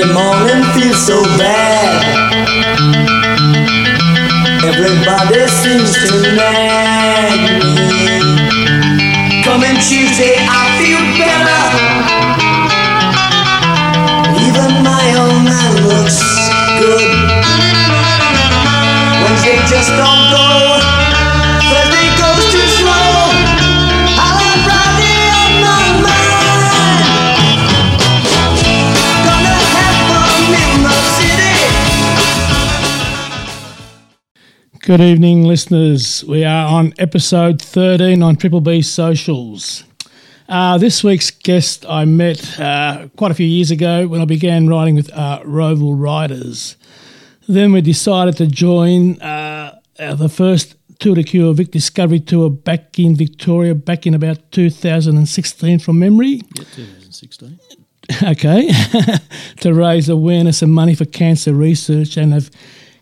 Every morning feels so bad. Everybody seems to nag me. Coming Tuesday, I feel better. Even my old man looks good. Wednesday just don't go. Good evening, listeners. We are on episode 13 on Triple B Socials. Uh, this week's guest I met uh, quite a few years ago when I began riding with uh, Roval Riders. Then we decided to join uh, the first Tour de Cure Vic Discovery Tour back in Victoria back in about 2016 from memory. Yeah, 2016. okay, to raise awareness and money for cancer research and have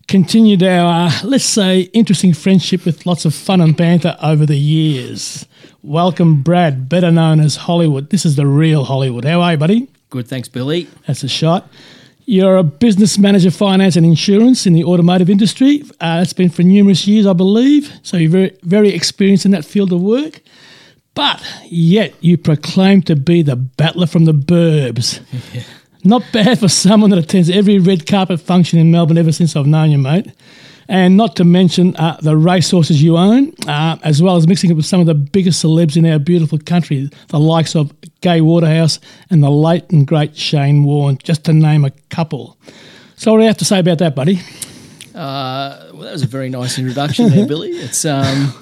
continued our, uh, let's say, interesting friendship with lots of fun and banter over the years. Welcome, Brad, better known as Hollywood. This is the real Hollywood. How are you, buddy? Good, thanks, Billy. That's a shot. You're a business manager, finance and insurance in the automotive industry. Uh, that's been for numerous years, I believe. So you're very, very experienced in that field of work. But yet you proclaim to be the battler from the burbs. Not bad for someone that attends every red carpet function in Melbourne ever since I've known you, mate. And not to mention uh, the racehorses you own, uh, as well as mixing it with some of the biggest celebs in our beautiful country, the likes of Gai Waterhouse and the late and great Shane Warne, just to name a couple. So, what do you have to say about that, buddy? Uh, well, that was a very nice introduction there, Billy. It's um,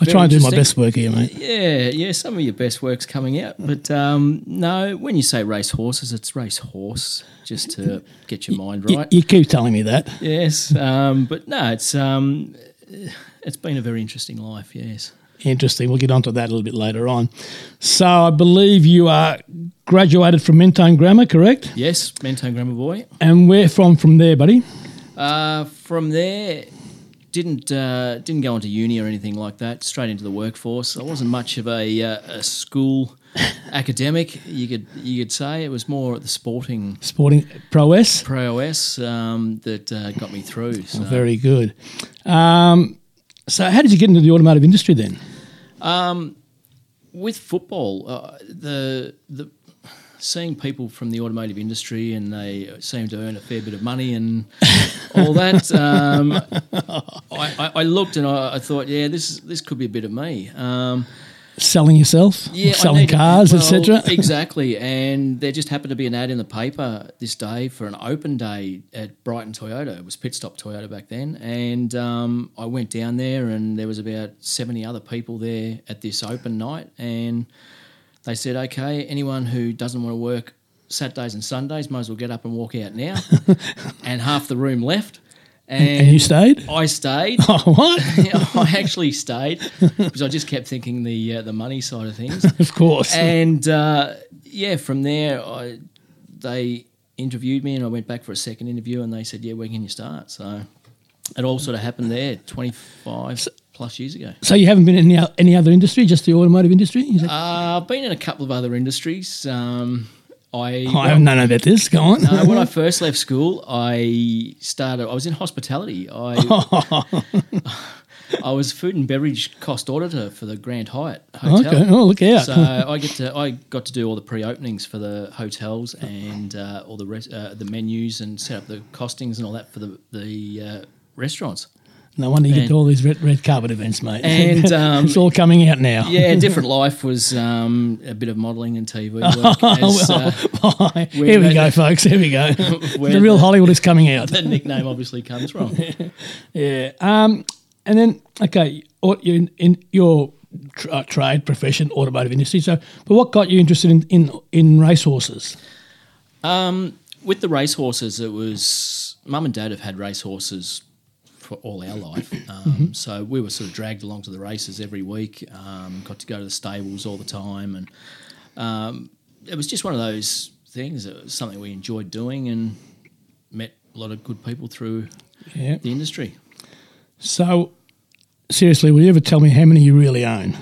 I very try and do my best work here, mate. Yeah, yeah, some of your best work's coming out, but um, no, when you say race horses, it's race horse, just to get your mind You, right. you keep telling me that. Yes, um, but no, it's um, it's been a very interesting life. Yes. Interesting. We'll get onto that a little bit later on. So, I believe you are graduated from Mentone Grammar, correct? Yes, Mentone Grammar Boy. And where from from there, buddy? Uh, from there, didn't uh, didn't go on to uni or anything like that. Straight into the workforce. I wasn't much of a, uh, a school academic. You could you could say it was more at the sporting Sporting prowess. prowess um, that uh, got me through. So. Very good. Um, so, how did you get into the automotive industry then? with football, uh, the the seeing people from the automotive industry and they seem to earn a fair bit of money and all that. Um, I, I, looked and I, I thought, yeah, this this could be a bit of me. Um, Selling yourself, yeah, selling cars, well, etc. Exactly, and there just happened to be an ad in the paper this day for an open day at Brighton Toyota. It was Pit Stop Toyota back then, and um, I went down there, and there was about seventy other people there at this open night, and they said, "Okay, anyone who doesn't want to work Saturdays and Sundays, might as well get up and walk out now." and half the room left, and, And you stayed? I stayed. Oh, what? I actually stayed because I just kept thinking the uh, the money side of things. of course. And uh, yeah, from there, I, they interviewed me, and I went back for a second interview, and they said, "Yeah, when can you start?" So it all sort of happened there, twenty five plus years ago. so, you haven't been in any, any other industry, just the automotive industry? That- Uh, I've been in a couple of other industries. Um, I Oh, I haven't known about this. Go on. uh, when I first left school, I started. I was in hospitality. I I was food and beverage cost auditor for the Grand Hyatt Hotel. okay. Oh, look out. So I get to I got to do all the pre-openings for the hotels and uh, all the res- uh, the menus and set up the costings and all that for the the uh, restaurants. No wonder you get and- to all these red, red carpet events, mate. And, um, it's all coming out now. Yeah, different life was um, a bit of modelling and TV work. as, uh, Oh, Here we go, folks. Here we go. The real the- Hollywood is coming out. the nickname obviously comes from. Yeah. Um, and then, okay, you're in, in your tr- uh, trade profession, automotive industry. So, but what got you interested in in, in racehorses? Um, with the racehorses, it was mum and dad have had racehorses for all our life. Um, So we were sort of dragged along to the races every week. Um, got to go to the stables all the time, and um, it was just one of those things. It was something we enjoyed doing, and met a lot of good people through Yeah. the industry. So, seriously, will you ever tell me how many you really own?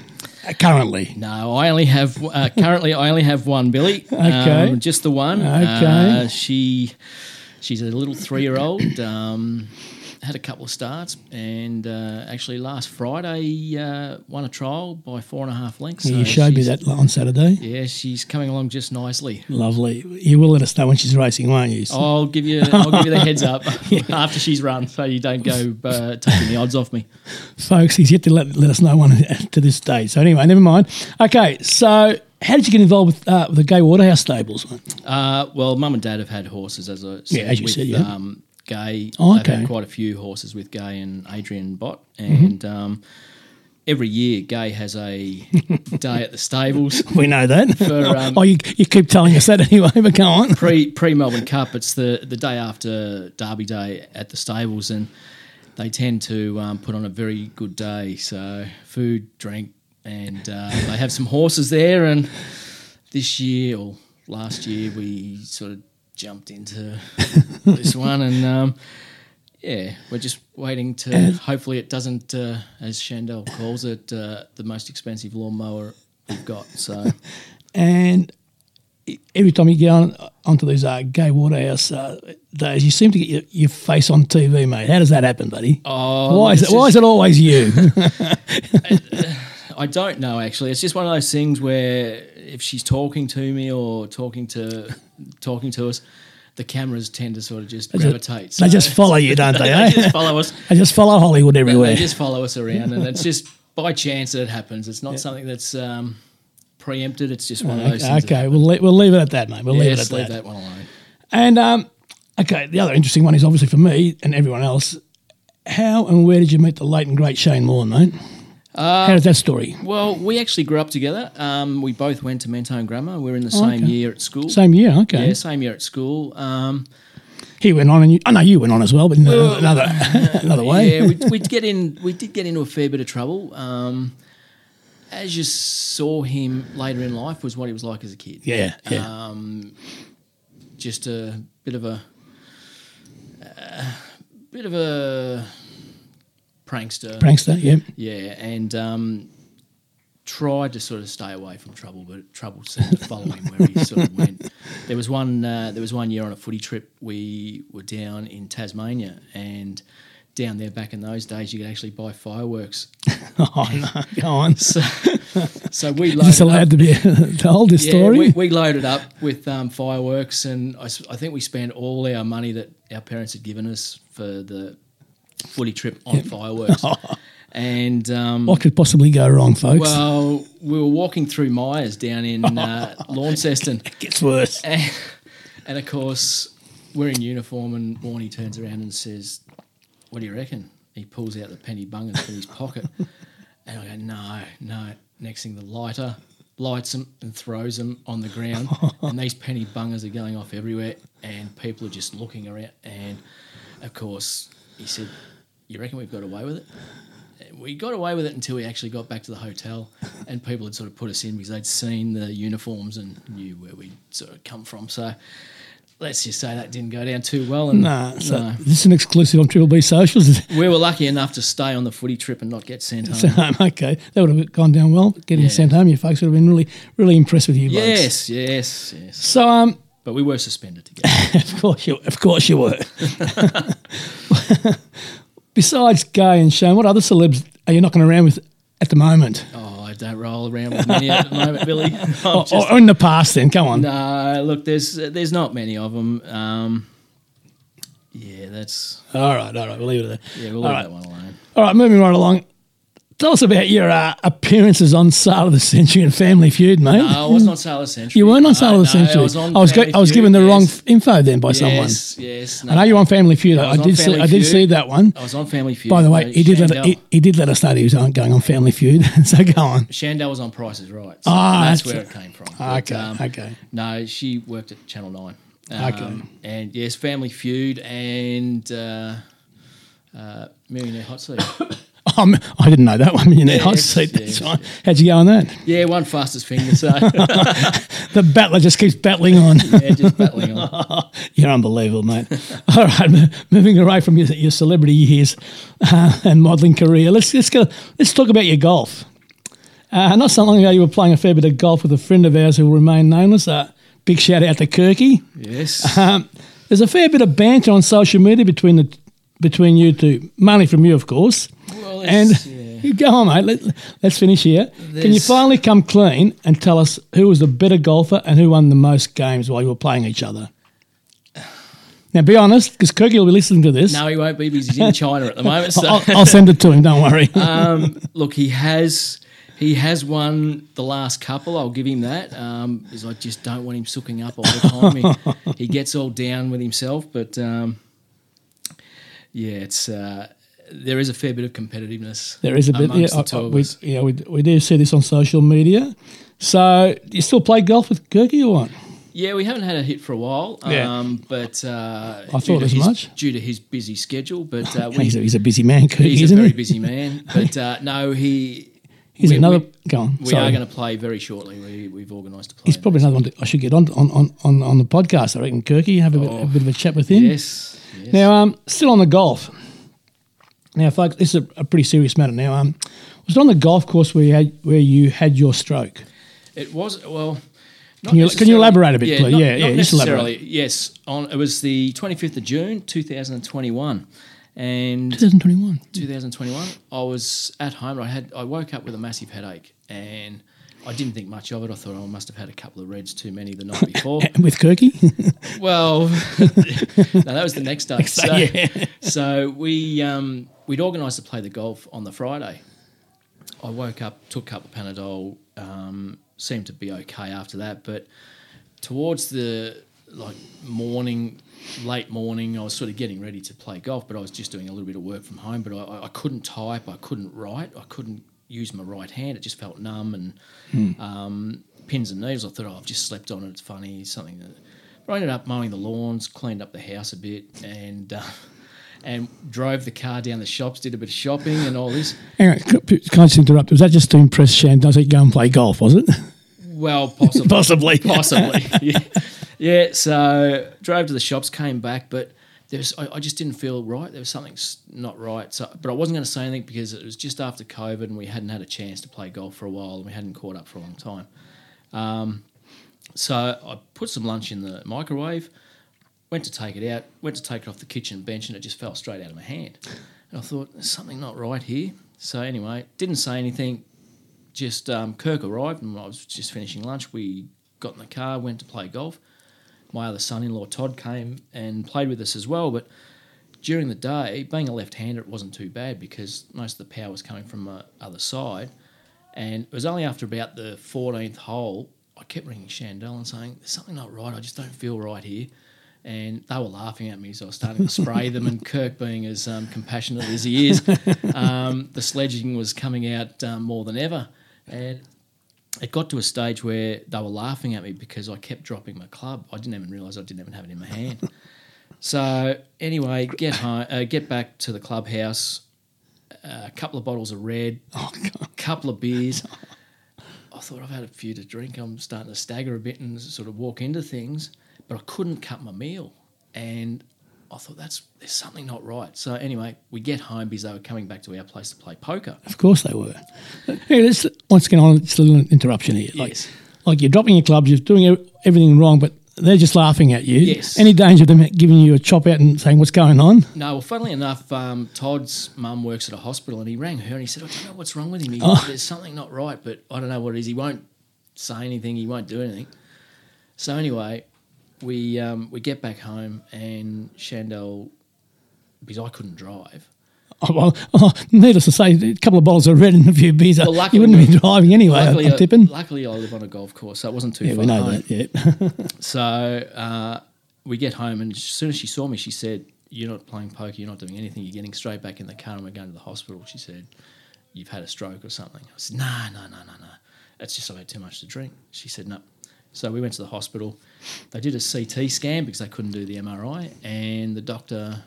Uh, currently. No, I only have uh, currently. I only have one Billy. Okay. um, just the one. Okay. Uh, she, she's a little three-year-old. Um, had a couple of starts, and uh, actually last Friday uh, won a trial by four and a half lengths. you so showed me that on Saturday. Yeah, she's coming along just nicely. Lovely. You will let us know when she's racing, won't you? I'll give you. I'll give you the heads up after she's run, so you don't go uh, taking the odds off me. Folks, he's yet to let, let us know one to this day. So anyway, never mind. Okay, so how did you get involved with, uh, with the Gai Waterhouse stables? Uh, well, mum and dad have had horses, as I said. Yeah, as you with, said, yeah. Um, Gai, Oh, okay. Mm-hmm. had quite a few horses with Gai and Adrian Bott, and um, every year Gai has a day at the stables. We know that. For, um, oh, you, you keep telling us that anyway, but go on. pre pre Melbourne Cup. It's the the day after Derby Day at the stables, and they tend to um, put on a very good day. So food, drink, and uh, they have some horses there. And this year or last year, we sort of jumped into this one, and um, yeah, we're just waiting to. hopefully, it doesn't, uh, as Chandel calls it, uh, the most expensive lawnmower we've got. So. And every time you get on onto these uh, Gai Waterhouse uh, days, you seem to get your, your face on TV, mate. How does that happen, buddy? Oh, why is it? Why is it always you? I don't know actually. It's just one of those things where if she's talking to me or talking to talking to us, the cameras tend to sort of just gravitate. they just follow you, don't they? they eh? just follow us. They just follow Hollywood everywhere. They just follow us around, and it's just by chance that it happens. It's not something that's um, preempted. It's just one of those. things okay, we'll, le- we'll leave it at that, mate. We'll leave it at leave that. that one alone. And um, okay, the other interesting one is obviously for me and everyone else. How and where did you meet the late and great Shane Warne, mate? Uh, How does that story? Well, we actually grew up together. Um, we both went to Mentone Grammar. We were in the same okay. year at school. Same year, okay. Yeah, same year at school. Um, He went on, and you, I know you went on as well, but in another another way. Yeah, we we'd get in. We did get into a fair bit of trouble. Um, as you saw him later in life, was what he was like as a kid. yeah, yeah. Um, just a bit of a, uh, bit of a prankster. Prankster, yeah. Yeah, and um, tried to sort of stay away from trouble, but trouble seemed to follow him where he sort of went. There was one. Uh, there was one year on a footy trip. We were down in Tasmania, and down there back in those days, you could actually buy fireworks. Oh no, go on. So, so we Is loaded this up. allowed to be told this Yeah, story? we, we loaded up with um, fireworks, and I think we spent all our money that our parents had given us for the footy trip on fireworks. And um, what could possibly go wrong, folks? well, we were walking through Myers down in uh, Launceston, it gets worse. and, and of course we're in uniform, and Warney turns around and says, "What do you reckon?" He pulls out the penny bungers from his pocket, and I go, "No, no." Next thing, the lighter lights them and throws them on the ground, and these penny bungers are going off everywhere, and people are just looking around. And of course, he said, "You reckon we've got away with it?" We got away with it until we actually got back to the hotel, and people had sort of put us in because they'd seen the uniforms and knew where we'd sort of come from. So let's just say that didn't go down too well. And Nah, so no. this is an exclusive on Triple B Socials. we were lucky enough to stay on the footy trip and not get sent home. Um, okay, that would have gone down well. Getting Yeah. sent home, you folks would have been really, really impressed with you. blokes. yes, yes, yes. So, um, But we were suspended together. of course you, of course you were. Besides Gai and Shane, what other celebs are you knocking around with at the moment, oh, I don't roll around with many at the moment, Billy. Or, just- or in the past? Then come on. no, look, there's there's not many of them. Um, yeah, that's All right, all right, we'll leave it there. yeah. We'll All leave right. that one alone. All right, moving right along. Tell us about your uh, appearances on Sale of the Century and Family Feud, mate. No, I wasn't on Sale of the Century. you weren't on No, Sale of the no, Century. I was on I was, go- I was given the wrong yes. f- info then by someone. Yes, yes. I know you're on Family Feud. I, on did see. Family I did see that one. I was on Family Feud. By the way, Uh, he did let he, he did let us know he was on- going on Family Feud. so go on. Shandell was on Prices Right. So Ah, that's, that's where it. came from. But, Okay, okay. No, she worked at Channel Nine. Um, Okay. And yes, Family Feud and uh, uh, Millionaire Hot Seat. Um, I didn't know that one. Millionaire hot seat. That's. How'd you go on that? yeah, one fastest finger. So The battler just keeps battling on. yeah, just battling on. You're unbelievable, mate. All right, moving away from your, your celebrity years uh, and modelling career, let's let's go. Let's talk about your golf. Uh, not so long ago, you were playing a fair bit of golf with a friend of ours who will remain nameless. Uh, big shout out to Kirky. Yes. Um, there's a fair bit of banter on social media between the between you two, mainly from you, of course. Well, and yeah. go on, mate. Let, let's finish here. Can you finally come clean and tell us who was the better golfer and who won the most games while you were playing each other? Now, be honest, because Kirky will be listening to this. no, he won't be because he's in China at the moment. So. I'll, I'll send it to him. Don't worry. um, look, he has he has won the last couple. I'll give him that. Um, because I just don't want him sooking up all the time. He, he gets all down with himself, but um, yeah, it's uh, there is a fair bit of competitiveness. There is a bit. Yeah, the I- I- we, yeah we, we do see this on social media. So, you still play golf with Kirky or what? Yeah, we haven't had a hit for a while. Yeah. Um, but uh, I thought to as his- much. due to his busy schedule. But uh, we, He's a, he's a busy man, Kirky, he's a isn't very he? busy man. But uh, no, he. He's we- another. we- go on. We sorry. are going to play very shortly. We, we've organised to play. He's probably another one to, I should get on on, on, on on the podcast. I reckon Kirky have a bit, a bit of a chat with him. Yes. Yes. Now, um, still on the golf. Now, folks, this is a, a pretty serious matter. Now, um, was it on the golf course where you had where you had your stroke? It was well. not Can you- can you elaborate a bit, yeah, please? Not, Yeah, not yeah, necessarily. Yes, on it was the twenty fifth of June, two thousand twenty one, and 2021. 2021. I was at home. I had I woke up with a massive headache, and I didn't think much of it. I thought oh, I must have had a couple of reds too many the night before. With Kirky? well, no, that was the next day. so, day, so we um, we'd organised to play the golf on the Friday. I woke up, took a couple of Panadol, um, seemed to be okay after that. But towards the like morning, late morning, I was sort of getting ready to play golf, but I was just doing a little bit of work from home. But I, I couldn't type, I couldn't write, I couldn't use my right hand. It just felt numb and um, pins and needles. I thought, oh, I've just slept on it. It's funny, something that. But I ended up mowing the lawns, cleaned up the house a bit, and. Uh, and drove the car down the shops, did a bit of shopping and all this. Hang on, can I just interrupt? Was that just to impress Shandon Does he go and play golf, was it? Well, possibly. Possibly. Possibly. yeah. yeah. So drove to the shops, came back, but there's I, I just didn't feel right. There was something not right. So, but I wasn't going to say anything because it was just after COVID and we hadn't had a chance to play golf for a while and we hadn't caught up for a long time. Um, so I put some lunch in the microwave, went to take it out, went to take it off the kitchen bench, and it just fell straight out of my hand. And I thought there's something not right here. So anyway, didn't say anything just um, Kirk arrived and I was just finishing lunch. We got in the car, went to play golf. My other son-in-law Todd came and played with us as well. But during the day, being a left-hander, it wasn't too bad because most of the power was coming from the other side. And it was only after about the 14th hole, I kept ringing Chandel and saying, "There's something not right. I just don't feel right here." And they were laughing at me, so I was starting to spray them. And Kirk, being as um, compassionate as he is, um, the sledging was coming out um, more than ever. And it got to a stage where they were laughing at me because I kept dropping my club. I didn't even realise I didn't even have it in my hand. so anyway, get home, uh, get back to the clubhouse. A couple of bottles of red, Oh, God. couple of beers. I thought I've had a few to drink. I'm starting to stagger a bit and sort of walk into things, but I couldn't cut my meal, and I thought that's there's something not right. So anyway, we get home because they were coming back to our place to play poker. Of course they were. Hey, let's, once again, on just a little interruption here. Like, Yes. like you're dropping your clubs, you're doing everything wrong, but they're just laughing at you. Yes. Any danger of them giving you a chop out and saying what's going on? No, well, funnily enough, um, Todd's mum works at a hospital, and he rang her and he said, "I don't know what's wrong with him. He, Oh. There's something not right, but I don't know what it is. He won't say anything. He won't do anything." So anyway, we um, we get back home, and Chandel, because I couldn't drive, Oh, well, oh, needless to say, a couple of bottles of red and a few beers, Well, you wouldn't we- be driving anyway, luckily, I'm I, tipping. luckily I live on a golf course, so it wasn't too Yeah, far. we know home. that, yeah. So uh, we get home, and as soon as she saw me, she said, "You're not playing poker. You're not doing anything. You're getting straight back in the car, and we're going to the hospital." She said, "You've had a stroke or something." I said, "No, no, no, no, no. It's just I've had too much to drink." She said, "No." So we went to the hospital. They did a CT scan because they couldn't do the MRI, and the doctor,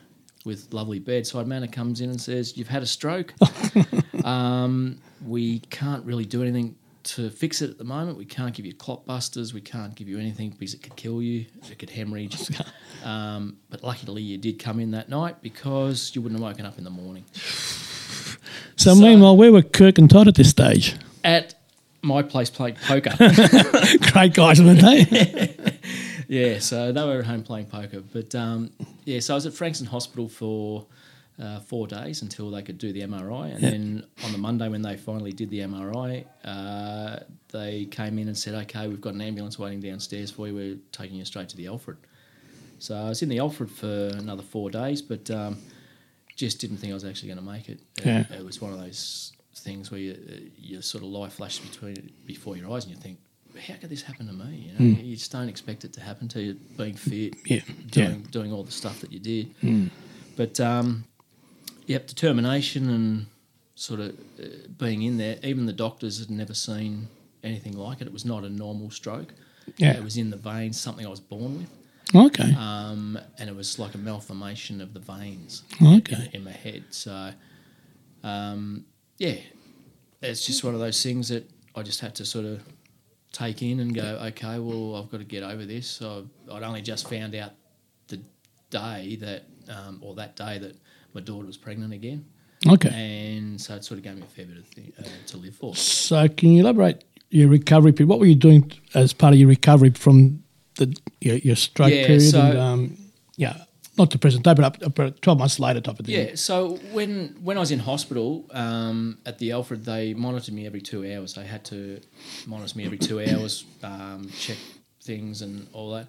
with lovely bedside manner, comes in and says, "You've had a stroke. um, we can't really do anything." To fix it at the moment, we can't give you clot busters. We can't give you anything because it could kill you. It could hemorrhage. Um, but luckily, you did come in that night because you wouldn't have woken up in the morning. So, So- meanwhile, where were Kirk and Todd at this stage? At my place playing poker. Great guys, weren't they? Yeah, so they were at home playing poker. But um, yeah, so I was at Frankston Hospital for uh, four days until they could do the MRI. And then on the Monday, when they finally did the MRI, uh, they came in and said, okay, we've got an ambulance waiting downstairs for you. We're taking you straight to the Alfred. So I was in the Alfred for another four days, but um, just didn't think I was actually going to make it. It, it was one of those things where you, your sort of life flashes between before your eyes, and you think, "How could this happen to me?" You, know, you just don't expect it to happen to you. Being fit. Yeah, doing yeah. doing all the stuff that you did, but um, yep, determination and sort of uh, being in there. Even the doctors had never seen anything like it. It was not a normal stroke. Yeah. it was in the veins, something I was born with Okay. um, and it was like a malformation of the veins Okay. in, in my head. So, um, yeah, it's just one of those things that I just had to sort of take in and go, okay, well, I've got to get over this. So I'd only just found out the day that, um, or that day that my daughter was pregnant again, Okay. and so it sort of gave me a fair bit of thing, uh, to live for. So, can you elaborate your recovery period? What were you doing as part of your recovery from the your, your stroke Yeah, period? so- and, um, yeah, not to present day, but up, up uh, twelve months later, type of thing. Yeah, so when when I was in hospital um, at the Alfred, they monitored me every two hours. They had to monitor me every two hours, um, check things and all that.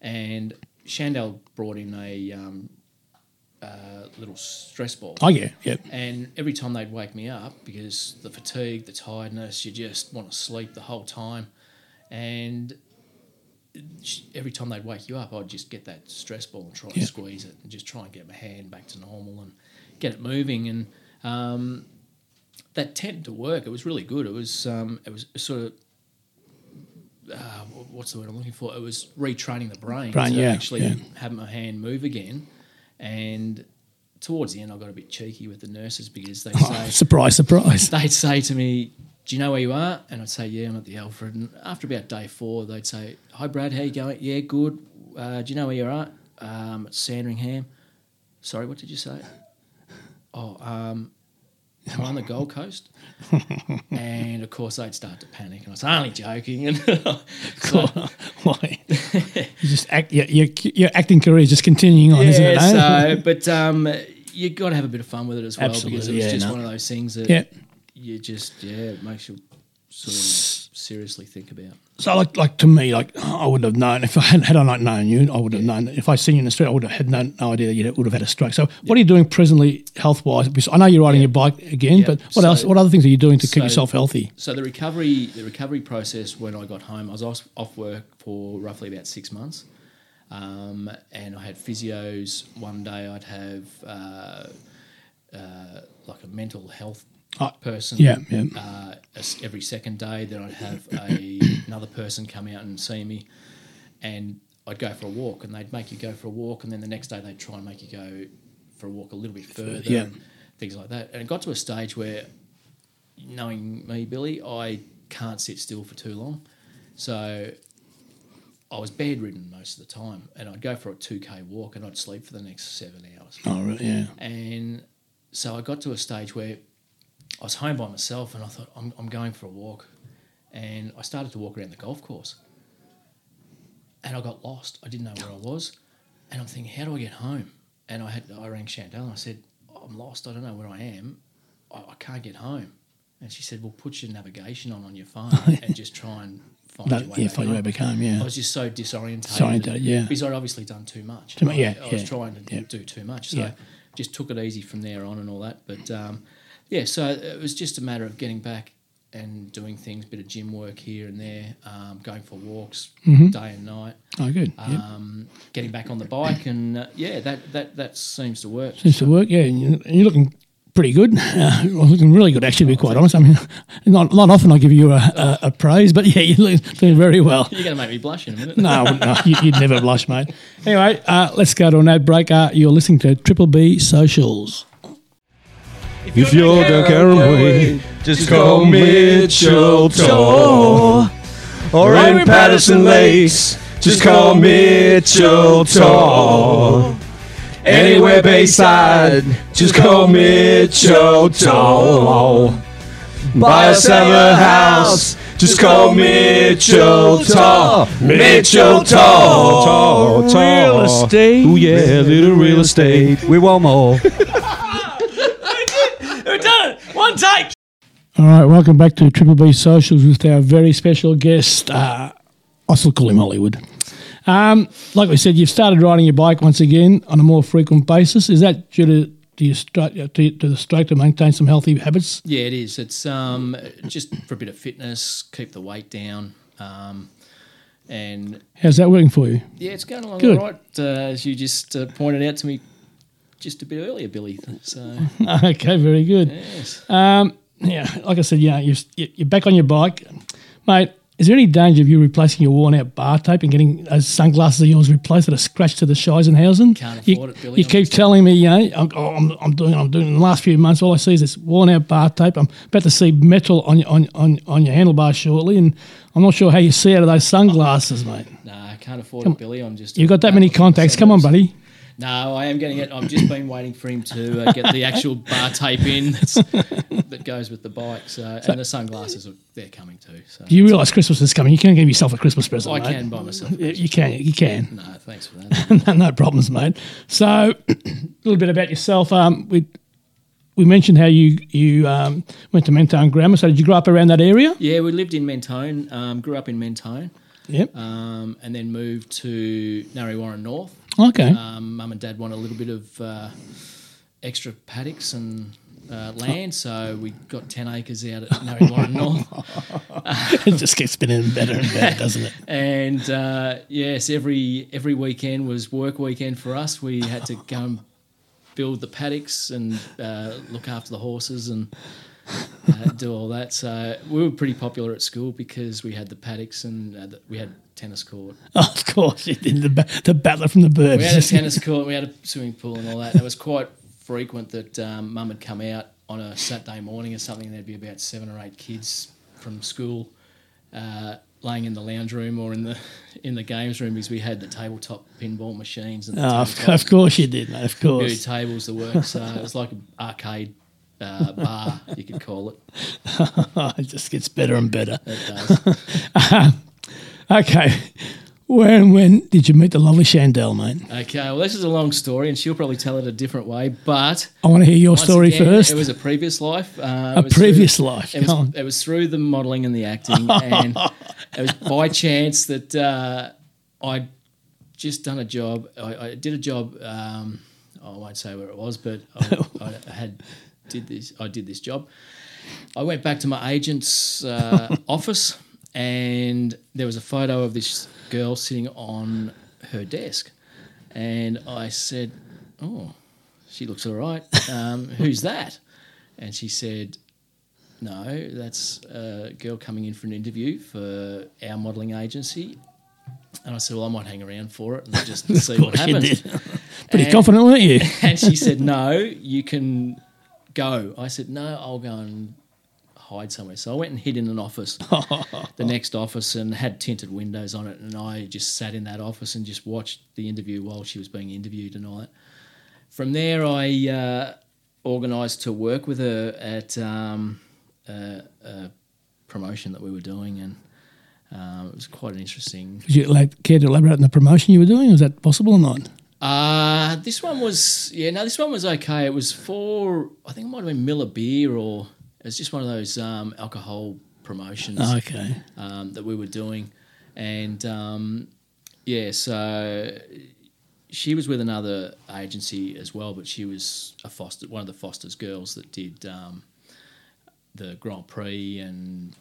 And Shandell brought in a um, uh, little stress ball. Oh yeah, yeah. And every time they'd wake me up, because the fatigue, the tiredness, you just want to sleep the whole time. And every time they'd wake you up, I'd just get that stress ball and try Yeah. to squeeze it and just try and get my hand back to normal and get it moving. And um, that tended to work. It was really good. It was um, it was sort of uh, what's the word I'm looking for? It was retraining the brain, Brain, to yeah, actually yeah. have my hand move again. And towards the end, I got a bit cheeky with the nurses because they Oh, say surprise, surprise. they'd say to me, "Do you know where you are?" And I'd say, "Yeah, I'm at the Alfred." And after about day four, they'd say, "Hi, Brad, how you going?" "Yeah, good." Uh, "Do you know where you're at?" Um, at Sandringham. Sorry, what did you say? Oh, um, I'm on the Gold Coast. and of course, they'd start to panic, and I was only joking. And so, Why? you just act. Your, your, your acting career is just continuing on, isn't it? eh? yeah, so but um, you got to have a bit of fun with it as well because it was yeah, just no. one of those things that Yeah. You just yeah it makes you sort of seriously think about. So, like, like to me, like I wouldn't have known if I had, had I not known you, I would have known. If I seen you in the street, I would have had no, no idea that you would have had a stroke. So, what are you doing presently, health wise? I know you're riding your bike again, Yeah. but what So- else? What other things are you doing to keep yourself healthy? So the recovery the recovery process when I got home, I was off, off work for roughly about six months, um, and I had physios. One day I'd have uh, uh, like a mental health person. yeah, yeah. Uh, every second day, then I'd have a, another person come out and see me, and I'd go for a walk, and they'd make you go for a walk, and then the next day they'd try and make you go for a walk a little bit further, yeah. things like that. And it got to a stage where, knowing me, Billy, I can't sit still for too long, so. I was bedridden most of the time, and I'd go for a two k walk, and I'd sleep for the next seven hours. Oh, really? Yeah. And so I got to a stage where I was home by myself and I thought, I'm, I'm going for a walk. And I started to walk around the golf course. And I got lost. I didn't know where I was. And I'm thinking, how do I get home? And I had I rang Chantal and I said, I'm lost. I don't know where I am. I, I can't get home. And she said, well, put your navigation on on your phone and just try and find No, your way yeah, back find your way home." back home. Yeah. I was just so disorientated. Disorientated, yeah. Because I'd obviously done too much. Too mu- yeah, I, I was trying to yeah. do too much. So Yeah. just took it easy from there on and all that. But um, yeah, so it was just a matter of getting back and doing things, bit of gym work here and there, um, going for walks Mm-hmm. day and night, Oh, good. um, getting back on the bike, and uh, yeah, that, that that seems to work. Seems to work. Yeah, and you- and you're looking pretty good. Uh, looking really good, actually. To be quite honest, I mean, not not often I give you a, a, a praise, but yeah, you're looking, doing very well. You're going to make me blush in a minute. No, no you, you'd never blush, mate. Anyway, uh, let's go to an ad break. Uh, you're listening to Triple B Socials. If you're the Caraway, just call Mitchell Tor. Or in Patterson Lakes, just call Mitchell Tor. Anywhere Bayside, just call Mitchell Tor. Buy us a house Just call Mitchell Tall. Mitchell Tall. Tall, tall. Real estate. Ooh, yeah, little real estate. We want more. We've. One take. All right, welcome back to Triple B Socials with our very special guest. Uh, I still call him Hollywood. Um, like we said, you've started riding your bike once again on a more frequent basis. Is that due to do you stroke, to, to the stroke to maintain some healthy habits? Yeah, it is. It's um, just for a bit of fitness, keep the weight down. Um, and How's that working for you? yeah, it's going along Good. all right, uh, as you just uh, pointed out to me just a bit earlier, Billy. So, okay, very good. yes. Um, yeah, like I said, yeah, you're, you're back on your bike, mate. Is there any danger of you replacing your worn-out bar tape and getting those sunglasses of yours replaced that are scratched to the Scheisenhausen? Can't you, afford it, Billy. You I'm keep telling me, you know, I'm, oh, I'm, I'm doing, I'm doing. In the last few months, all I see is this worn-out bar tape. I'm about to see metal on your on, on, on your handlebar shortly, and I'm not sure how you see out of those sunglasses, mate. Nah, I can't afford it, Billy. I'm just. You've got that many contacts. Come on, buddy. No, I am getting it. I've just been waiting for him to uh, get the actual bar tape in that's, that goes with the bike. So, and the sunglasses are they're coming too. So You realise Christmas is coming. You can give yourself a Christmas present. I mate. can buy myself. You can. You can. No, thanks for that. no, no problems, mate. So, a little bit about yourself. Um, we we mentioned how you you um, went to Mentone Grammar. So, did you grow up around that area? Yeah, we lived in Mentone. Um, grew up in Mentone, Yep. um, and then moved to Narre Warren North. Okay. Um, Mum and Dad want a little bit of uh, extra paddocks and uh, land, so we got ten acres out at Narre Warren North. it just keeps spinning better and better, doesn't it? And uh, yes, every every weekend was work weekend for us. We had to go and build the paddocks and uh, look after the horses and uh, do all that. So we were pretty popular at school because we had the paddocks and uh, the, we had tennis court. of course, you did the the battler from the burbs. We had a tennis court, we had a swimming pool and all that. It was quite frequent that um, mum would come out on a Saturday morning or something. and There'd be about seven or eight kids from school uh, laying in the lounge room or in the in the games room because we had the tabletop pinball machines and Oh, of, course you did, mate. Of course. tables, the work. So it was like an arcade uh, bar, you could call it. it just gets better and better. It does. Okay. Where and when did you meet the lovely Chandel, mate? Okay, well, this is a long story, and she'll probably tell it a different way. But I want to hear your once story again, first. It was a previous life. Uh, a previous through- life. It was, it was through the modelling and the acting, and it was by chance that uh, I'd just done a job. I, I did a job. Um, I won't say where it was, but I, I had did this. I did this job. I went back to my agent's uh, office, and there was a photo of this girl sitting on her desk, and I said, "Oh, she looks all right. Um, who's that?" And she said, "No, that's a girl coming in for an interview for our modelling agency." And I said, "Well, I might hang around for it and just see what happens." Pretty And- confident, weren't you? And she said, "No, you can go." I said, "No, I'll go and hide somewhere." So I went and hid in an office, the next office, and had tinted windows on it. And I just sat in that office and just watched the interview while she was being interviewed and all that. From there, I uh, organised to work with her at um, a, a promotion that we were doing, and um, it was quite an interesting Would you like, care to elaborate on the promotion you were doing? Was that possible or not? Uh, this one was yeah. No, this one was okay. It was for I think it might have been Miller Beer or it was just one of those um, alcohol promotions Okay. um, that we were doing, and um, yeah, so she was with another agency as well, but she was a Foster, one of the Foster's girls that did um, the Grand Prix, and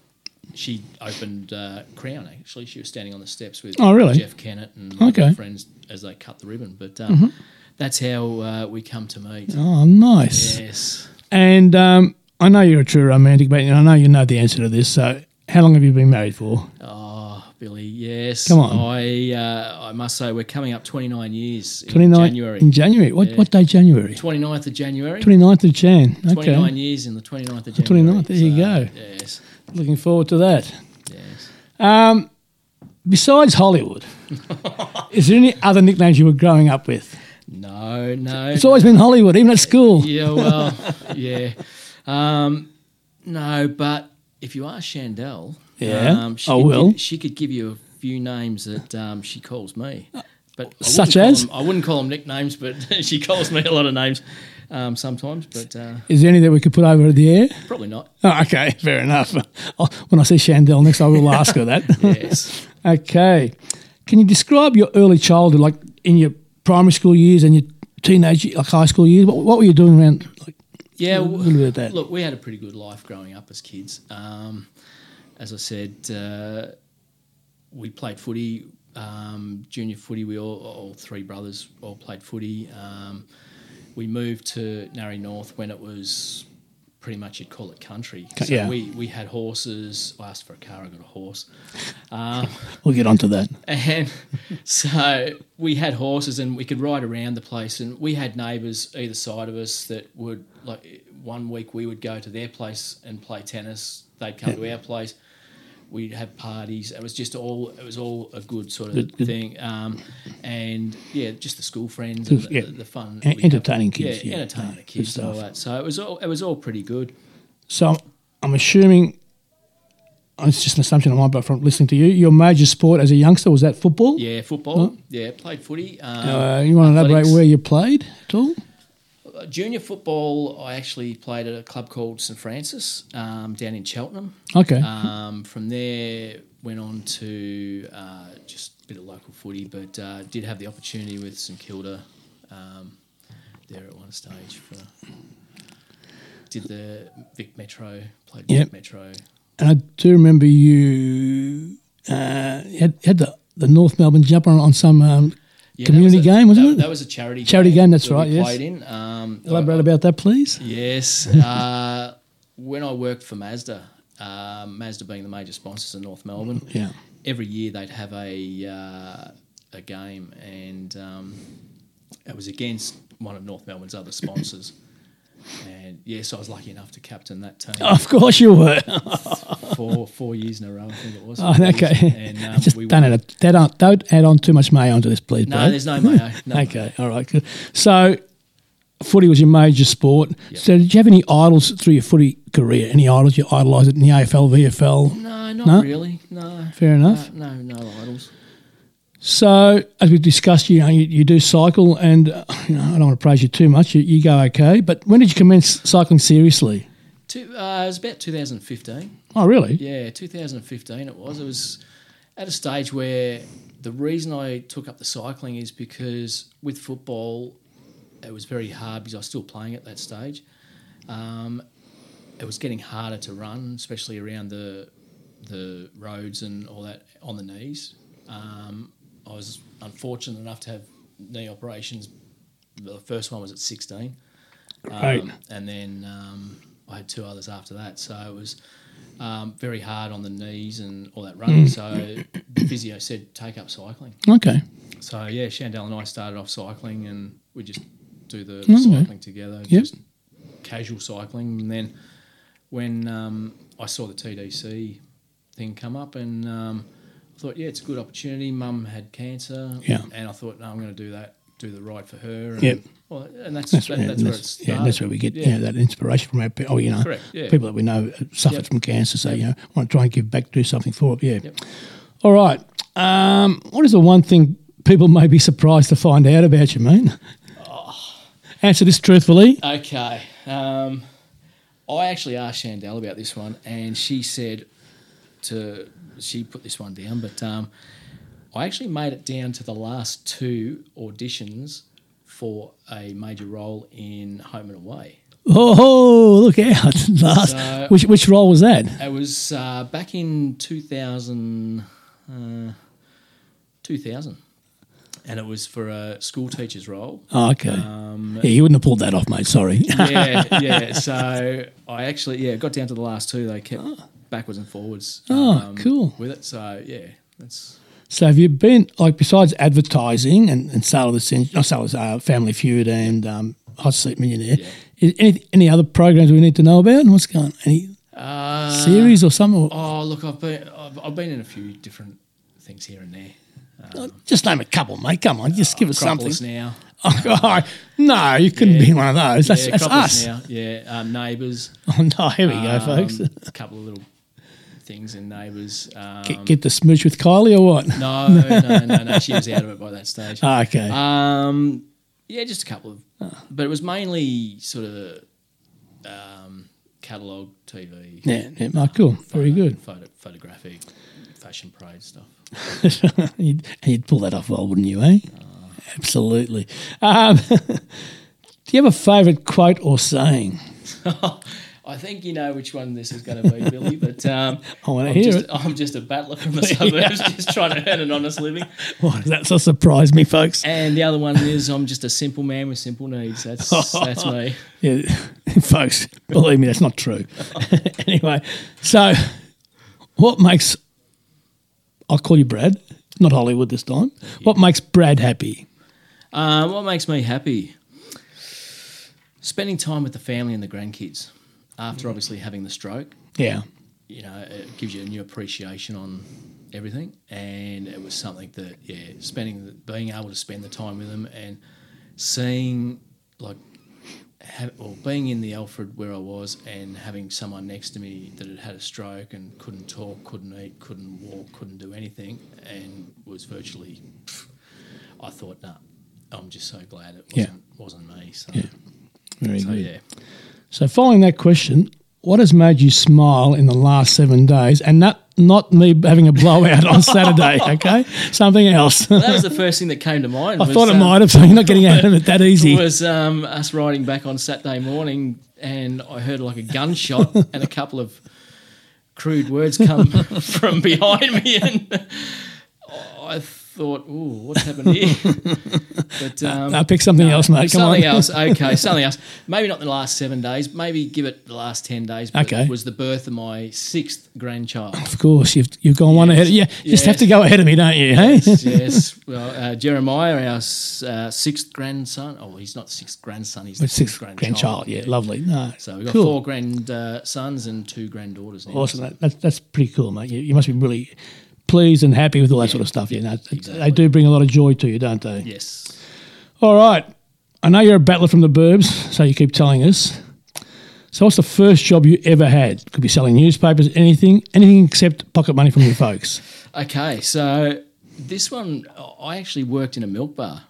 she opened uh, Crown. Actually, she was standing on the steps with Oh, really? Jeff Kennett and my Okay. friends as they cut the ribbon. But um, that's how uh, we come to meet. Oh, nice. Yes. And um, I know you're a true romantic, but I know you know the answer to this. So, how long have you been married for? Oh, Billy, yes. Come on. I uh, I must say we're coming up 29 years in 29 January. In January. What, Yeah. what day, January? 29th of January. 29th of Jan. Okay. 29 years in the 29th of January. 29th, there you go. Yes, Looking forward to that. yes. Um, besides Hollywood, is there any other nicknames you were growing up with? No, no. It's always been Hollywood, even at school. Yeah, well, yeah. Um, no, but if you ask Chandel, Yeah, Um, she I could will. Give, she could give you a few names that um, she calls me, but I Such as? them- I wouldn't call them nicknames, but she calls me a lot of names um, sometimes. But uh, Is there any that we could put over the air? probably not. Oh, okay, fair enough. I'll- When I see Chandel next, I will ask her that. Yes. okay. Can you describe your early childhood, like in your primary school years and your teenage, like high school years? What, what were you doing around? Like, Yeah, A little bit of that. Look, we had a pretty good life growing up as kids. Um, as I said, uh, we played footy, um, junior footy. We all, all three brothers, all played footy. Um, we moved to Narre North when it was pretty much you'd call it country. So yeah. we, we had horses. I asked for a car. I got a horse. Um, we'll get onto that. and so we had horses and we could ride around the place and we had neighbours either side of us that would like one week we would go to their place and play tennis they'd come to our place we'd have parties it was just all it was all a good sort of thing um, and yeah just the school friends and the, Yeah. the, the fun have. entertaining kids, yeah. entertaining the kids and all that so it was all it was all pretty good So I'm assuming, it's just an assumption on my part from listening to you, your major sport as a youngster was that football? yeah football yeah played footy um, Uh, you want to elaborate where you played at all? Junior football, I actually played at a club called St Francis um, down in Cheltenham. Okay. Um, from there, went on to uh, just a bit of local footy, but uh, did have the opportunity with St Kilda um, there at one stage for. Did the Vic Metro, played Yep. Vic Metro. and I do remember you uh, had, had the, the North Melbourne jumper on, on some um, Yeah, community was a- game, wasn't that, it? That was a charity Charity game, that's that right, yes. Played in. Um, Elaborate I- about that, please. Yes. Uh, when I worked for Mazda, uh, Mazda being the major sponsors in North Melbourne, Yeah. every year they'd have a uh, a game, and um, it was against one of North Melbourne's other sponsors. And yes, I was lucky enough to captain that team Of course you were. for four years in a row. I think it was. Oh, Four years. okay. And um, Just we don't add, a, don't, don't add on too much mayo onto this, please. No, Brad. there's no mayo. No. Okay, all right, good. So, footy was your major sport. So, did you have any idols through your footy career? Any idols you idolised in the AFL, VFL? No, not No? really. No. Fair enough. No, no, no idols. So, as we discussed, you know, you, you do cycle, and uh, you know, I don't want to praise you too much. You, you go okay, but when did you commence cycling seriously? Two, uh, it was about 2015. Oh, really? Yeah, 2015 it was. It was at a stage where the reason I took up the cycling is because with football, it was very hard because I was still playing at that stage. Um, it was getting harder to run, especially around the the roads and all that on the knees. Um, I was unfortunate enough to have knee operations. The first one was at 16. Great. Um, and then um, I had two others after that. So it was um, very hard on the knees and all that running. So the physio said, take up cycling. Okay. So yeah, Chandel and I started off cycling and we just do the Okay. cycling together, Yep. just casual cycling. And then when um, I saw the TDC thing come up and um, I thought, yeah, it's a good opportunity. Mum had cancer. Yeah. And I thought, no, I'm going to do that, do the right for her. And, Yep. Well, and that's, That's, that, that's where that's, started. yeah, that's where we get Yeah. you know, that inspiration from our, oh, you know, yeah. people that we know suffered Yep. from cancer. So, you know, want to try and give back, do something for it. Yeah. Yep. All right. Um, what is the one thing people may be surprised to find out about you, mate? Answer this truthfully. Okay. Um, I actually asked Chandel about this one, and she said to she put this one down, but um, I actually made it down to the last two auditions for a major role in Home and Away. Oh, look out. Last, So- which, which role was that? It was uh, back in 2000, uh, 2000, and it was for a school teacher's role. Oh, okay. Um, yeah, you wouldn't have pulled that off, mate. Sorry. yeah, yeah. So I actually, yeah, got down to the last two. They kept backwards and forwards. um, Oh, cool. With it, so yeah, that's So have you been like besides advertising and, and Sale of the Century, not Sale of uh, Family Feud and um, Hot Seat Millionaire? Yeah. Is any any other programs we need to know about? What's going? on? Any uh, series or something? Oh, look, I've been, I've, I've been in a few different things here and there. Just name a couple, mate. Come on, just give us something. Acropolis now. Oh, no, you couldn't Yeah. be one of those. That's, yeah, that's us. now. Yeah, um, neighbours. Oh no, here we go, um, folks. A couple of little things and neighbours. Um, Get, get the smooch with Kylie or what? no, no, no, no. She was out of it by that stage. Ah, okay. Um, yeah, just a couple of, but it was mainly sort of um, catalogue TV. yeah, yeah. Oh, cool. Very good. Photo, photographic, fashion parade stuff. you'd, you'd pull that off well, wouldn't you, eh? Absolutely. Um, do you have a favourite quote or saying? I think you know which one this is going to be, Billy. But um, I wanna I'm hear just, it. I'm just a battler from the suburbs, just trying to earn an honest living. Why does that so surprise me, folks? And the other one is I'm just a simple man with simple needs. That's that's me. Yeah, folks, believe me, that's not true. anyway, so what makes I'll call you Brad, not Hollywood this time. What makes Brad happy? Um, what makes me happy? Spending time with the family and the grandkids. After obviously having the stroke, Yeah, you know, it gives you a new appreciation on everything. And it was something that, yeah, spending, being able to spend the time with them and seeing, like, ha or being in the Alfred where I was and having someone next to me that had had a stroke and couldn't talk, couldn't eat, couldn't walk, couldn't do anything, and was virtually, I thought, nah, I'm just so glad it wasn't, wasn't me. So, very so good. yeah. So, following that question, what has made you smile in the last seven days? And not not me having a blowout on Saturday, okay? Something else. That was the first thing that came to mind. I was, thought it um, might have, so you're not getting out of it that easy. It was um, us riding back on Saturday morning, and I heard like a gunshot and a couple of crude words come from behind me, and I thought, "Ooh, what's happened here?" But um, I'll pick something else, mate. Come something on. else. Okay, something else. Maybe not the last seven days. Maybe give it the last ten days. Okay. it was the birth of my sixth grandchild. Of course, you've, you've gone one ahead. Yeah, you just have to go ahead of me, don't you? Hey? yes, yes. Well, uh, Jeremiah, our uh, sixth grandson. Oh, he's not sixth grandson. He's the Sixth sixth grandchild. grandchild. Yeah, lovely. No, So we've got cool. four grandsons uh, and two granddaughters now. Awesome. That, that's that's pretty cool, mate. You, you must be really pleased and happy with all that sort of stuff. Yeah, no, they do bring a lot of joy to you, don't they? Yes. All right. I know you're a battler from the burbs, so you keep telling us. So, what's the first job you ever had? Could be selling newspapers, anything, anything except pocket money from your folks. Okay, so this one, I actually worked in a milk bar.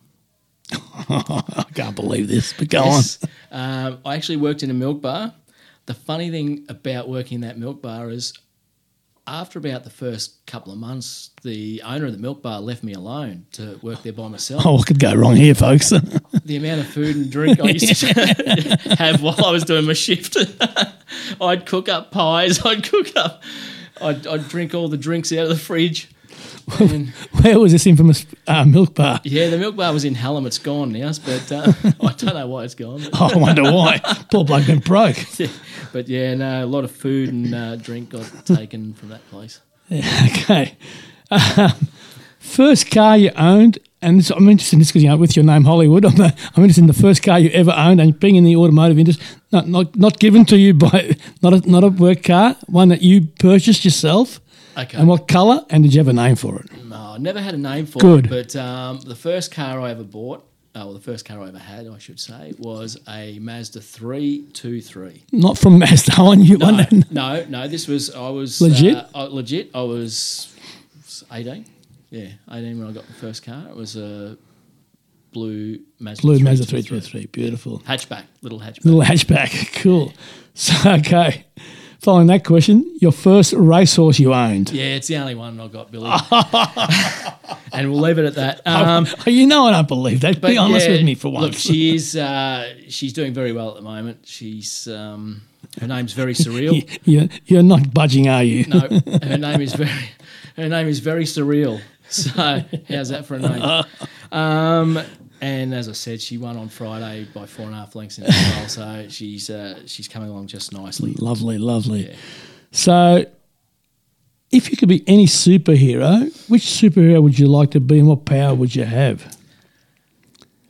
I can't believe this, but go Yes. Um, I actually worked in a milk bar. The funny thing about working in that milk bar is after about the first couple of months, the owner of the milk bar left me alone to work there by myself. Oh, what could go wrong here, folks? the amount of food and drink I used to have while I was doing my shift. I'd cook up pies. I'd cook up. I'd, I'd drink all the drinks out of the fridge. Where was this infamous uh, milk bar? yeah, the milk bar was in Hallam. It's gone now, but uh, I don't know why it's gone. Oh, I wonder why. Poor bloke went broke. But yeah, no, a lot of food and uh, drink got taken from that place. Okay. Um, first car you owned, and this, I'm interested in this because you know, with your name Hollywood, I'm, I'm interested in the first car you ever owned, and being in the automotive industry, not not, not given to you by not a, not a work car, one that you purchased yourself. Okay. And what colour? And did you have a name for it? No, I never had a name for Good. it, but um, the first car I ever bought, uh, well, the first car I ever had, I should say, was a Mazda 323. Not from Mazda. I you No, one. no, no. This was I was Legit? Uh, uh, legit. I was eighteen. Yeah, eighteen when I got the first car. It was a blue Mazda. Blue Mazda 323. 323. Beautiful. hatchback, little hatchback. Little hatchback. Cool. So, okay. Following that question, your first racehorse you owned. Yeah, it's the only one I got, Billy. and we'll leave it at that. Um, Oh, you know I don't believe that. Be honest yeah, with me for once. Look, she is. Uh, she's doing very well at the moment. She's. Um, her name's very surreal. You're, you're not budging, are you? No, her name is very. Her name is very surreal. So how's that for a name? Um, and as I said, she won on Friday by four and a half lengths in the trial. So she's uh, she's coming along just nicely. Lovely, lovely. So, if you could be any superhero, which superhero would you like to be and what power would you have?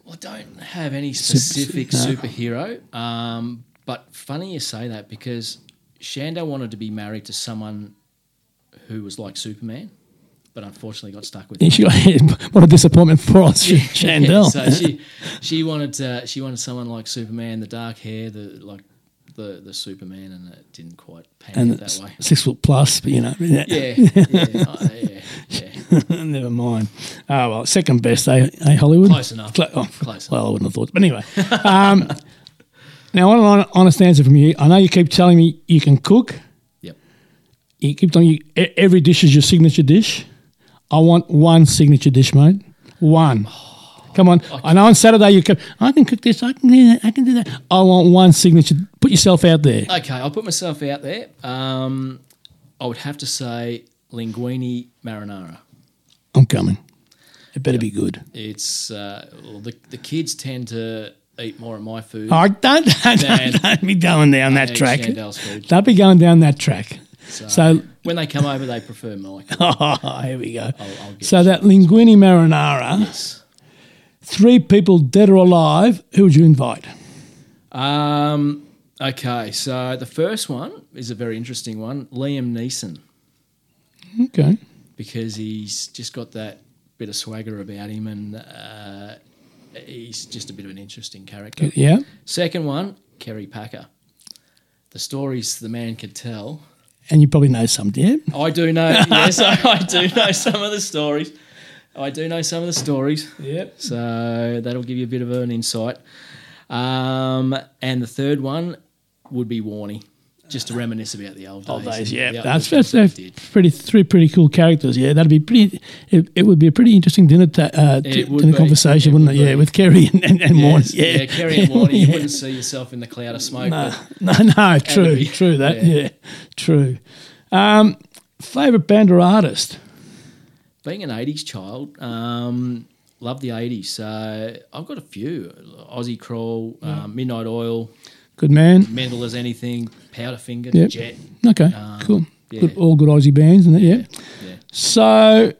Well, I don't have any specific no. superhero. Um, but funny you say that because Chandel wanted to be married to someone who was like Superman, but unfortunately got stuck with. him. what a disappointment for us, Chandel. so she she wanted uh, she wanted someone like Superman, the dark hair, the like the the Superman, and it didn't quite pan And out that way. six foot plus, but you know. Yeah, yeah, uh, yeah, yeah. Never mind. Oh well, second best, eh, eh Hollywood? Close enough. Cl- oh, Close well, I wouldn't have thought. But anyway, um, now I want an honest answer from you. I know you keep telling me you can cook. Yep. You keep telling me e- every dish is your signature dish. I want one signature dish, mate. One. Come on. I know on Saturday you can. I can cook this, I can do that, I can do that. I want one signature. Put yourself out there. Okay, I'll put myself out there. Um, I would have to say linguine marinara. I'm coming. It better be good. It's uh, well, the the kids tend to eat more of my food. Oh, don't, don't, don't, don't be going down that track. Chandel's food. Don't be going down that track. So, when they come over, they prefer Mike. oh, here we go. I'll, I'll So that linguini marinara, this. three people dead or alive, who would you invite? Um, okay, so the first one is a very interesting one. Liam Neeson, Okay. because he's just got that bit of swagger about him, and uh, he's just a bit of an interesting character. Yeah. Second one, Kerry Packer. The stories the man could tell. And you probably know some, yeah? I do know, yes, I, I do know some of the stories. I do know some of the stories. Yep. So that'll give you a bit of an insight. Um, and the third one would be Warney, just to reminisce about the old days. Old days, yeah. That's, that's, that's pretty three pretty cool characters. Yeah, that'd be pretty. It, it would be a pretty interesting dinner ta- uh, It dinner be. conversation, It wouldn't would it? Yeah, with Kerry and and, and. Yes, Yeah, yeah, Kerry and Warney. You wouldn't see yourself in the cloud of smoke. No, no, no, true, be- true. That, yeah. yeah, true. Um, favorite band or artist? being an 80s child, um, love the 80s. So I've got a few Aussie Crawl, um, Midnight Oil, Good man. Mental as Anything, Powderfinger, Yep. Jet. Okay, Um, cool. yeah. Good, all good Aussie bands, isn't it? Yeah. Yeah. So,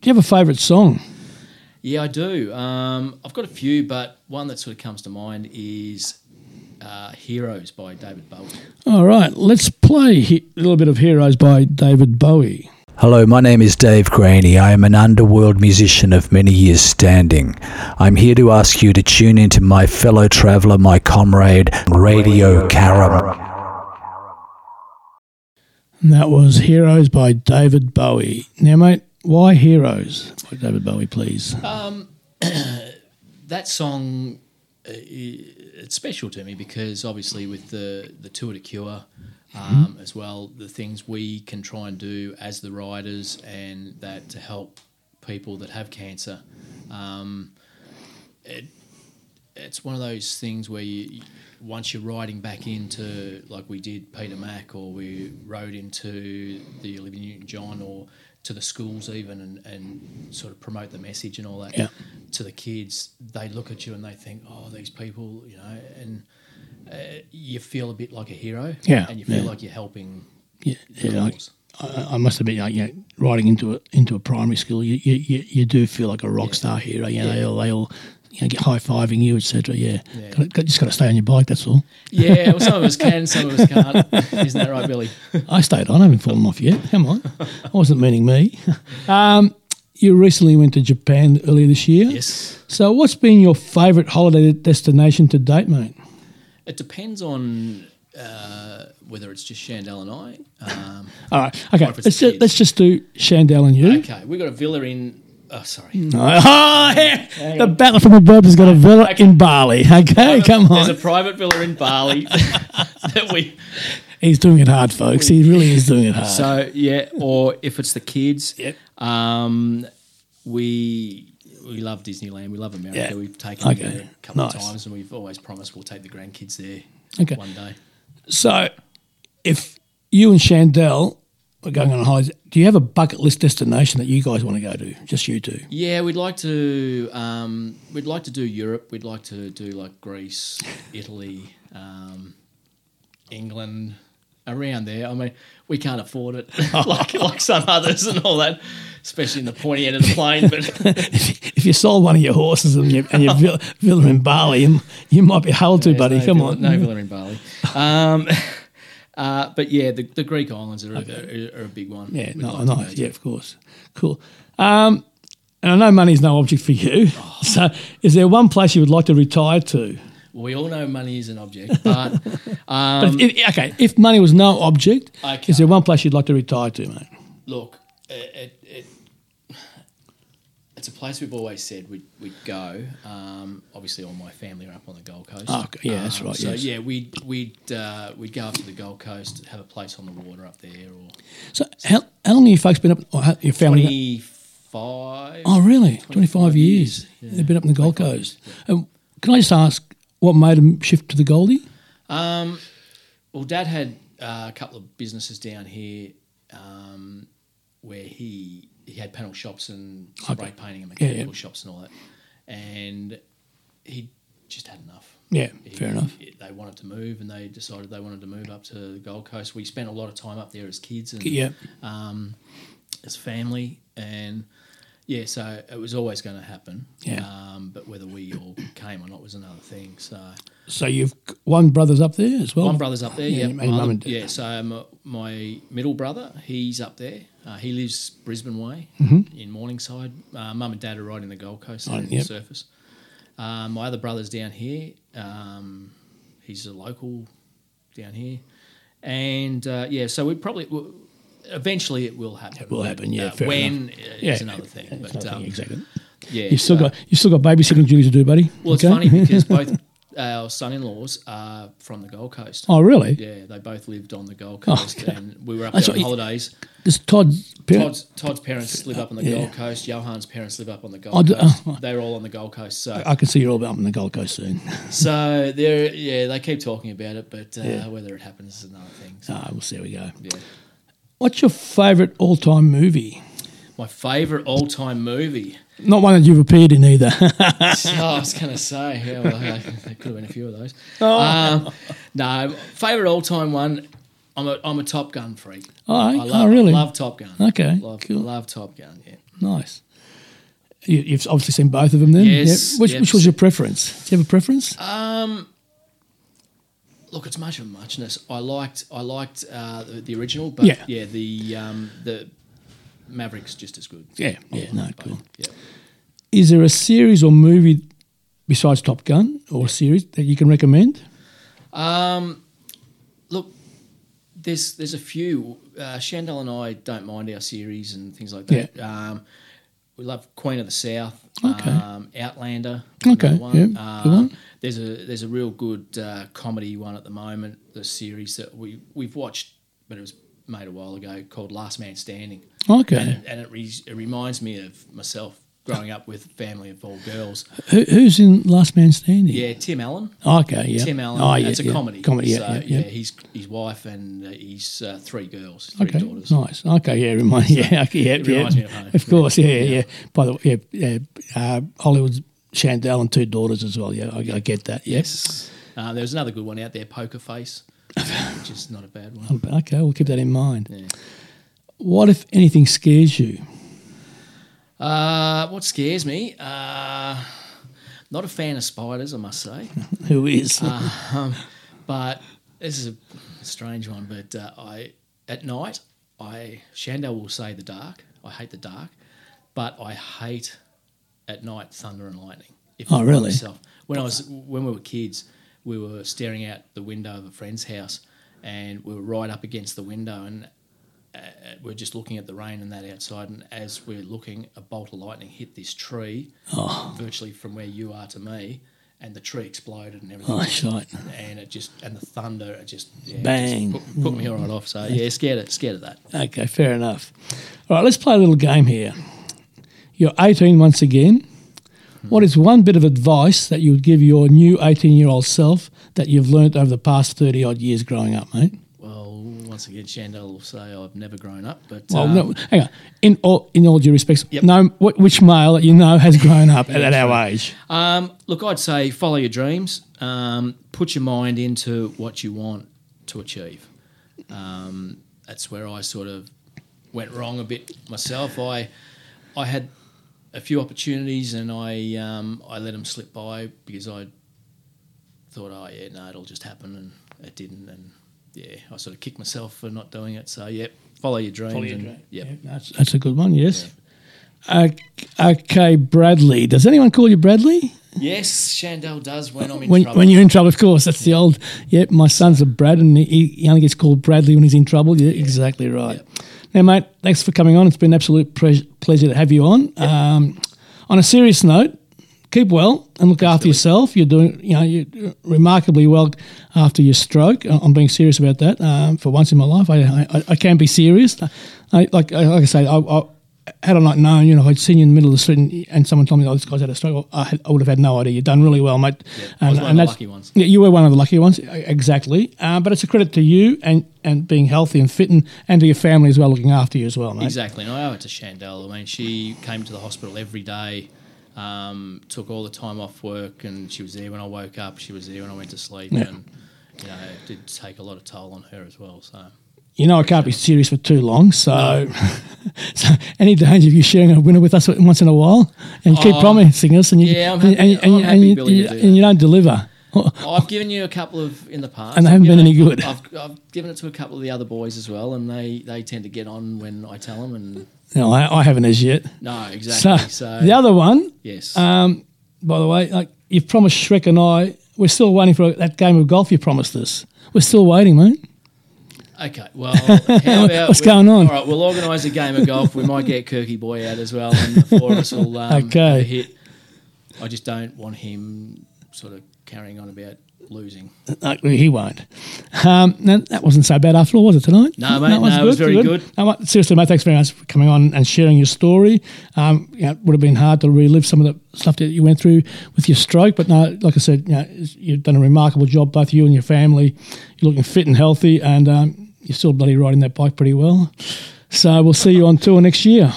do you have a favourite song? Yeah, I do. Um, I've got a few, but one that sort of comes to mind is uh, Heroes by David Bowie. All right, let's play he- a little bit of Heroes by David Bowie. Hello, my name is Dave Graney. I am an underworld musician of many years standing. I'm here to ask you to tune into my fellow traveller, my comrade, Radio Caram. And that was Heroes by David Bowie. Now, mate, why Heroes by David Bowie, please? Um, That song, uh, it's special to me because obviously with the the Tour De Cure. Um, As well, the things we can try and do as the riders, and that to help people that have cancer. Um, it, it's one of those things where you once you're riding back into like we did Peter Mac or we rode into the Olivia Newton John or to the schools even and, and sort of promote the message and all that Yeah. to the kids they look at you and they think oh these people you know and uh, you feel a bit like a hero Yeah, and you feel yeah. like you're helping Yeah, yeah like. I, I must admit, like, you know, riding into a into a primary school, you you, you, you do feel like a rock star hero. You know, they all they all you know, get high fiving you, etc. Yeah, Yeah. Gotta- got- just got to stay on your bike. That's all. yeah well, some of us can some of us can't isn't that right Billy I stayed on. I haven't fallen off yet. Come on, I wasn't meaning me. Um, you recently went to Japan earlier this year. yes So, what's been your favourite holiday destination to date, mate? It depends on uh, whether it's just Chandel and I. Um, All right, okay. Or if it's Let's just, let's just do Chandel and you. okay, We've got a villa in. Oh, sorry. Oh, yeah. the Battle from the Bird has got a villa in Bali. Okay, come on. There's a private villa in Bali that we. He's doing it hard, folks. He really is doing it hard. So yeah, or if it's the kids, Yep. um, we we love Disneyland. We love America. Yeah. We've taken Okay. there a couple Nice. of times, and we've always promised we'll take the grandkids there Okay. one day. So, if you and Chandel are going on a holiday, do you have a bucket list destination that you guys want to go to? Just you two. Yeah, we'd like to. Um, we'd like to do Europe. We'd like to do like Greece, Italy, um, England, around there. I mean, we can't afford it like like some others and all that, especially in the pointy end of the plane. But if you sold one of your horses and, you, and your villa, villa in Bali, you, you might be held to, buddy. no Come villa, on. no villa in Bali. Um, uh, but yeah, the, the Greek islands are, a, are, are a big one. Yeah, no, like nice. Yeah, of course. Cool. Um, and I know money's no object for you. Oh. So, is there one place you would like to retire to? we all know money is an object, but But um, if, if- okay, if money was no object, Okay. is there one place you'd like to retire to, mate? look, it, it, it, it's a place we've always said we'd, we'd go. Um, obviously, all my family are up on the Gold Coast. Oh. Yeah, that's Um, right, So yes. yeah, we'd we'd uh, we'd go up to the Gold Coast, have a place on the water up there, or So how, how long have you folks been up, or your family? twenty five. Oh, really? 25, 25 years. years, yeah. They've been up in the Gold 25 Coast. Um, can I just ask what made them shift to the Goldie? Um, well, Dad had uh, a couple of businesses down here um, where he he had panel shops and spray painting and Yeah, mechanical yeah. shops and all that, and he just had enough. Yeah, He- fair enough. he- They wanted to move, and they decided they wanted to move up to the Gold Coast. We spent a lot of time up there as kids and Yeah. um, as family, and yeah, so it was always going to happen. Yeah. Um, but whether we all came or not was another thing. So So you've one brother's up there as well. one brother's up there. Yeah, Yeah, my other- yeah. So um, my middle brother, he's up there. Uh, he lives Brisbane way in Morningside. Uh, Mum and dad are right in the Gold Coast, Mm-hmm. Oh, yep. the surface. Um, my other brother's down here. Um, he's a local down here, and uh, yeah. So we probably w- eventually it will happen. It will happen, yeah, uh, when enough. uh, Yeah, is another thing. But um, exactly. yeah, You've still got you've still got babysitting duties to do, buddy. Well, it's Okay? funny because both our son-in-laws are from the Gold Coast. oh, really? Yeah, they both lived on the Gold Oh, Coast, okay. and we were up there on holidays. Does Todd's parents? Todd's, Todd's parents live up on the Yeah. Gold Coast. Johan's parents live up on the Oh, Gold do- Coast. oh. They're all on the Gold Coast. So, I can see you're all up on the Gold Coast soon. so they're yeah, they keep talking about it, but uh, Yeah. whether it happens is another thing. So, Ah, we'll see how we go. yeah. What's your favourite all-time movie? My favourite all-time movie. Not one that you've appeared in either. oh, I was going to say, yeah, well, uh, there could have been a few of those. Oh. Um, no, favourite all-time one. I'm a I'm a Top Gun freak. Oh, I oh, love, really? love Top Gun. Okay, love, cool. love Top Gun. Yeah. nice. You, you've obviously seen both of them then. Yes, Yeah. Which, which was your preference? Do you have a preference? Um, look, it's much of a muchness. I liked I liked uh, the, the original, but Yeah. yeah, the um, the Mavericks just as good. Yeah, yeah, no, both. cool. Yeah. Is there a series or movie besides Top Gun or a series that you can recommend? Um, look, there's there's a few. Uh, Chandel and I don't mind our series and things like that. Um, we love Queen of the South. Okay. Um, Outlander. Okay, one. yeah, good Um, one. There's a there's a real good uh, comedy one at the moment. The series that we we've watched, but it was made a while ago called Last Man Standing. Okay. And it, and it, re- it reminds me of myself growing up with a family of four girls. Who, who's in Last Man Standing? Yeah, Tim Allen. Okay, yeah. Tim Allen. Oh, yeah, it's a yeah. comedy. Comedy, yeah, So, yeah, yeah. His his wife and uh, his uh, three girls, three Okay, daughters. nice. Okay, yeah, remind, yeah, okay, yeah, it yeah. reminds me of home. Of course, yeah, yeah, yeah. By the way, yeah, yeah uh, Hollywood's Chandel and two daughters as well. Yeah, I, I get that. Yes. Uh, there was another good one out there, Poker Face, which is not a bad one. Okay, we'll keep that in mind. Yeah. What if anything scares you? Uh, what scares me? Uh, not a fan of spiders, I must say. Who is? um, but this is a strange one. But uh, I, at night, I Chandel will say the dark. I hate the dark, but I hate at night thunder and lightning. If Oh, really? Myself. When I was when we were kids, we were staring out the window of a friend's house, and we were right up against the window, and uh, we're just looking at the rain and that outside. And as we're looking, a bolt of lightning hit this tree, Oh. virtually from where you are to me, and the tree exploded and everything. oh, shite. And it just and the thunder, it just yeah, Bang. just put, put me right off. So yeah, scared of scared of that. Okay, fair enough. All right, let's play a little game here. You're 18 once again. What is one bit of advice that you would give your new 18 year old self that you've learnt over the past 30 odd years growing up, mate? Well, once again, Chandel will say I've never grown up, but Well, um, no, hang on. In all, in all due respects, Yep. wh- which male that you know has grown up at, at our age. Um, look, I'd say follow your dreams. Um, put your mind into what you want to achieve. Um, that's where I sort of went wrong a bit myself. I I had a few opportunities and I um, I let them slip by because I thought, oh yeah, no, it'll just happen, and it didn't. And yeah, I sort of kicked myself for not doing it. So yeah, follow your dreams. and, Yep. Yeah, that's, that's a good one, yes. Uh, okay, Bradley. Does anyone call you Bradley? Yes, Chandel does when I'm in When, trouble. when you're in trouble, of course. That's the old. Yep, my son's a Brad, and he, he only gets called Bradley when he's in trouble. Yeah, exactly right. Now, mate, thanks for coming on. It's been an absolute pre- pleasure to have you on. Um, on a serious note, keep well and look after yourself. You're doing, you know, you're remarkably well after your stroke. I'm being serious about that. Um, for once in my life, I, I, I can be serious. I, like, like I say, I, I, had I not known, you know, I'd seen you in the middle of the street and, and someone told me, oh, this guy's had a stroke, I, had, I would have had no idea. You've done really well, mate. I was one of the lucky ones. Yeah, you were one of the lucky ones, exactly. Uh, but it's a credit to you and, and being healthy and fit and, and to your family as well, looking after you as well, mate. Exactly, and I owe it to Chandel. I mean, she came to the hospital every day, um, took all the time off work, and she was there when I woke up. She was there when I went to sleep, Yeah. and you know, it did take a lot of toll on her as well. So You know, I can't be serious for too long, so, so any danger of you sharing a winner with us once in a while and keep Oh, promising us and you, yeah, and, happy- and, and, and you, you- do and that. you don't deliver. I've given you a couple of in the past, And they haven't been given any good. I've, I've given it to a couple of the other boys as well, and they, they tend to get on when I tell them. And No, I, I haven't as yet. no, So, exactly. So, the other one, yes, um, by the way, like you've promised Shrek and I, we're still waiting for that game of golf you promised us. We're still waiting, mate. Okay, well, how about What's we- going on? All right, we'll organise a game of golf. We might get Kirky Boy out as well, and the four of us will um, Okay. hit. I just don't want him sort of carrying on about losing. No, he won't. Um, no, that wasn't so bad after all, was it tonight? No, mate, no, it was very good. No, mate, seriously, mate, thanks very much for coming on and sharing your story. Um, you know, it would have been hard to relive some of the stuff that you went through with your stroke, but no, like I said, you know, you've done a remarkable job, both you and your family. You're looking fit and healthy, and um, you're still bloody riding that bike pretty well. So we'll see you on tour next year.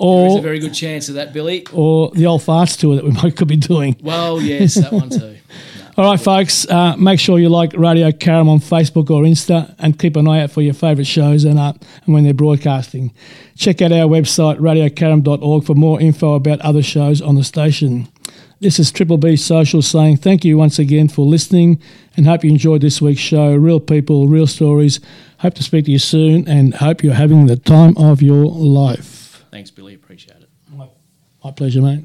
There's a very good chance of that, Billy. or the old farts tour that we might could be doing. Well, yes, that one too. All right, folks, uh, make sure you like Radio Caram on Facebook or Insta and keep an eye out for your favourite shows and, uh, and when they're broadcasting. Check out our website, radiocaram.org, for more info about other shows on the station. This is Triple B Social saying thank you once again for listening and hope you enjoyed this week's show. Real people, real stories. Hope to speak to you soon and hope you're having the time of your life. Thanks, Billy. Appreciate it. My pleasure, mate.